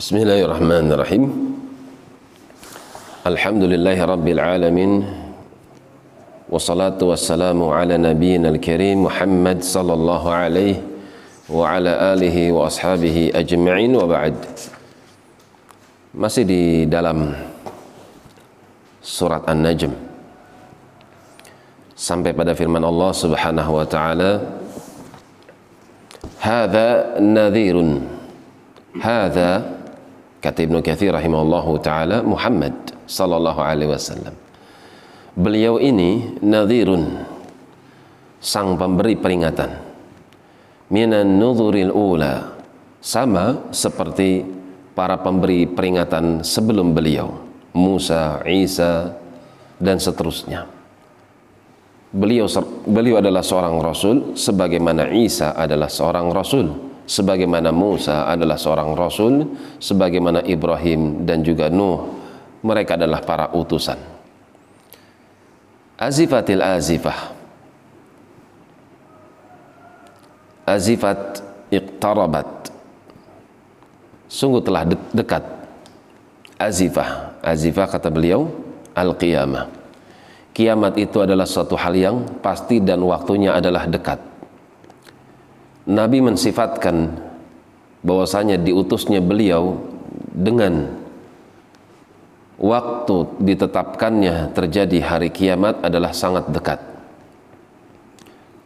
Bismillahirrahmanirrahim. Alhamdulillahi Rabbil Alamin. Wassalatu wassalamu ala nabiyyina al-karim Muhammad sallallahu alaihi wa ala alihi wa ashabihi ajma'in. Wa ba'd. Masih di dalam surat An-Najm. Sampai pada firman Allah subhanahu wa ta'ala Hadha nadhirun. Hadha kata Ibnu Katsir rahimahullahu taala Muhammad sallallahu alaihi wasallam. Beliau ini nadhirun sang pemberi peringatan. Minan nudhuril ula sama seperti para pemberi peringatan sebelum beliau Musa, Isa dan seterusnya. Beliau beliau adalah seorang rasul sebagaimana Isa adalah seorang rasul sebagaimana Musa adalah seorang rasul, sebagaimana Ibrahim dan juga Nuh, mereka adalah para utusan. Azifatil azifah. Azifat iqtarabat. Sungguh telah de dekat. Azifah. Azifah kata beliau, al-qiyamah. Kiamat itu adalah suatu hal yang pasti dan waktunya adalah dekat Nabi mensifatkan bahwasanya diutusnya beliau dengan waktu ditetapkannya terjadi hari kiamat adalah sangat dekat.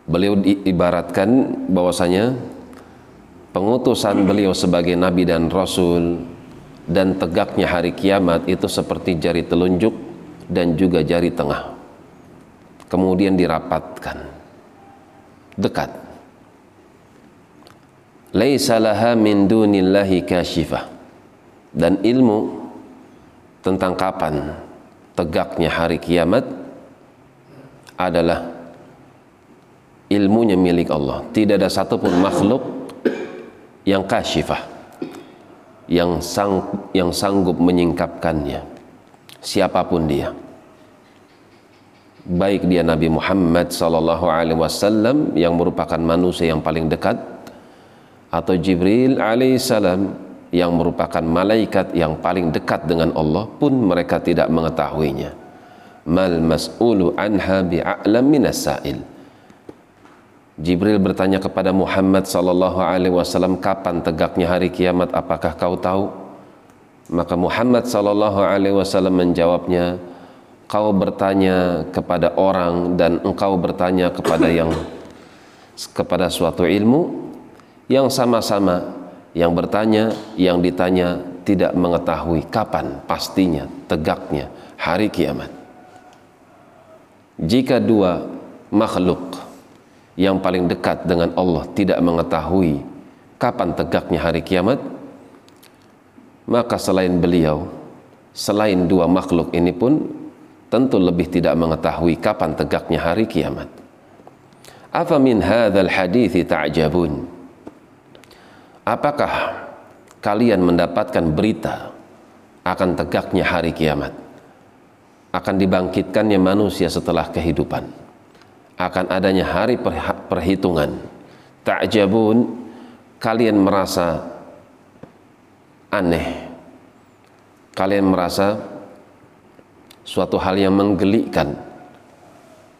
Beliau diibaratkan bahwasanya pengutusan beliau sebagai nabi dan rasul dan tegaknya hari kiamat itu seperti jari telunjuk dan juga jari tengah. Kemudian dirapatkan. Dekat laisa laha min dunillahi kashifah. Dan ilmu tentang kapan tegaknya hari kiamat adalah ilmunya milik Allah. Tidak ada satupun makhluk yang kashifah yang sang yang sanggup menyingkapkannya. Siapa pun dia. Baik dia Nabi Muhammad sallallahu alaihi wasallam yang merupakan manusia yang paling dekat atau Jibril alaihissalam yang merupakan malaikat yang paling dekat dengan Allah pun mereka tidak mengetahuinya. Mal mas'ulu anha bi'a'lam minas sa'il. Jibril bertanya kepada Muhammad sallallahu alaihi wasallam kapan tegaknya hari kiamat apakah kau tahu? Maka Muhammad sallallahu alaihi wasallam menjawabnya kau bertanya kepada orang dan engkau bertanya kepada yang kepada suatu ilmu yang sama-sama yang bertanya, yang ditanya tidak mengetahui kapan pastinya tegaknya hari kiamat. Jika dua makhluk yang paling dekat dengan Allah tidak mengetahui kapan tegaknya hari kiamat, maka selain beliau, selain dua makhluk ini pun tentu lebih tidak mengetahui kapan tegaknya hari kiamat. Afa min hadzal hadithi ta'jabun? Apakah kalian mendapatkan berita akan tegaknya hari kiamat? Akan dibangkitkannya manusia setelah kehidupan. Akan adanya hari perhitungan. Ta'jabun, kalian merasa aneh. Kalian merasa suatu hal yang menggelikan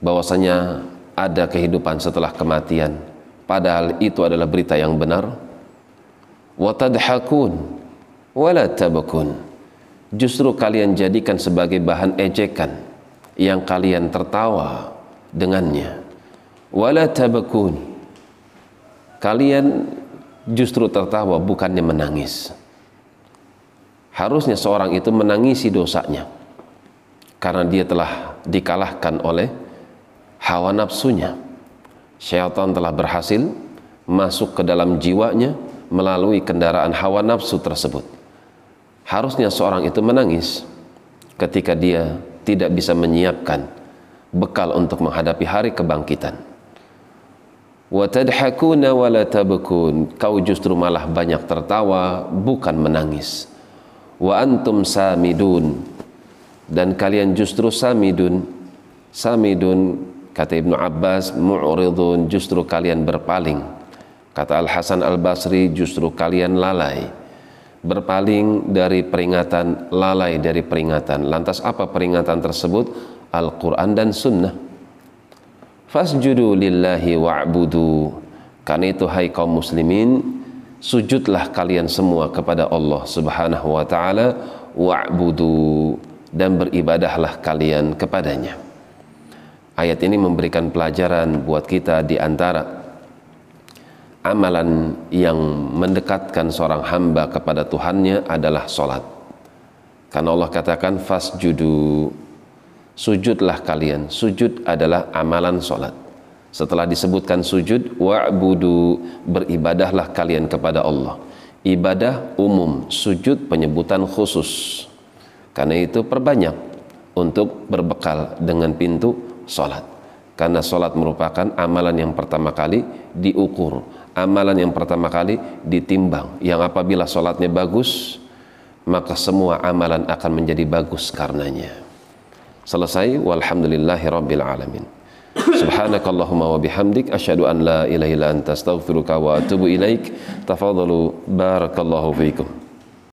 bahwasanya ada kehidupan setelah kematian padahal itu adalah berita yang benar watadhakun. Wala tabakun. Justru kalian jadikan sebagai bahan ejekan yang kalian tertawa dengannya. Wala tabakun. Kalian justru tertawa bukannya menangis. Harusnya seorang itu menangisi dosanya karena dia telah dikalahkan oleh hawa nafsunya. Syaitan telah berhasil masuk ke dalam jiwanya melalui kendaraan hawa nafsu tersebut. Harusnya seorang itu menangis ketika dia tidak bisa menyiapkan bekal untuk menghadapi hari kebangkitan. Wa tadhakuna wa la tabkun. Kau justru malah banyak tertawa bukan menangis. Wa antum samidun. Dan kalian justru samidun. Samidun kata Ibnu Abbas mu'ridun justru kalian berpaling Kata Al Hasan Al Basri, justru kalian lalai. berpaling dari peringatan, lalai dari peringatan. Lantas apa peringatan tersebut? Al-Quran dan Sunnah. Fasjudu lillahi wa'budu. Karena itu hai kaum muslimin, sujudlah kalian semua kepada Allah Subhanahu wa taala wa'budu dan beribadahlah kalian kepadanya. Ayat ini memberikan pelajaran buat kita di antara amalan yang mendekatkan seorang hamba kepada Tuhannya adalah solat. Karena Allah katakan fasjudu, sujudlah kalian. Sujud adalah amalan solat. Setelah disebutkan sujud, wa'budu, beribadahlah kalian kepada Allah. Ibadah umum, sujud penyebutan khusus. Karena itu perbanyak untuk berbekal dengan pintu solat. Karena solat merupakan amalan yang pertama kali diukur amalan yang pertama kali ditimbang. Yang apabila sholatnya bagus maka semua amalan akan menjadi bagus karenanya. Selesai. Walhamdulillahi rabbil alamin. Subhanakallahumma wa bihamdik asyhadu an la ilaha illa anta astaghfiruka wa atubu ilaik. Tafadalu barakallahu fiikum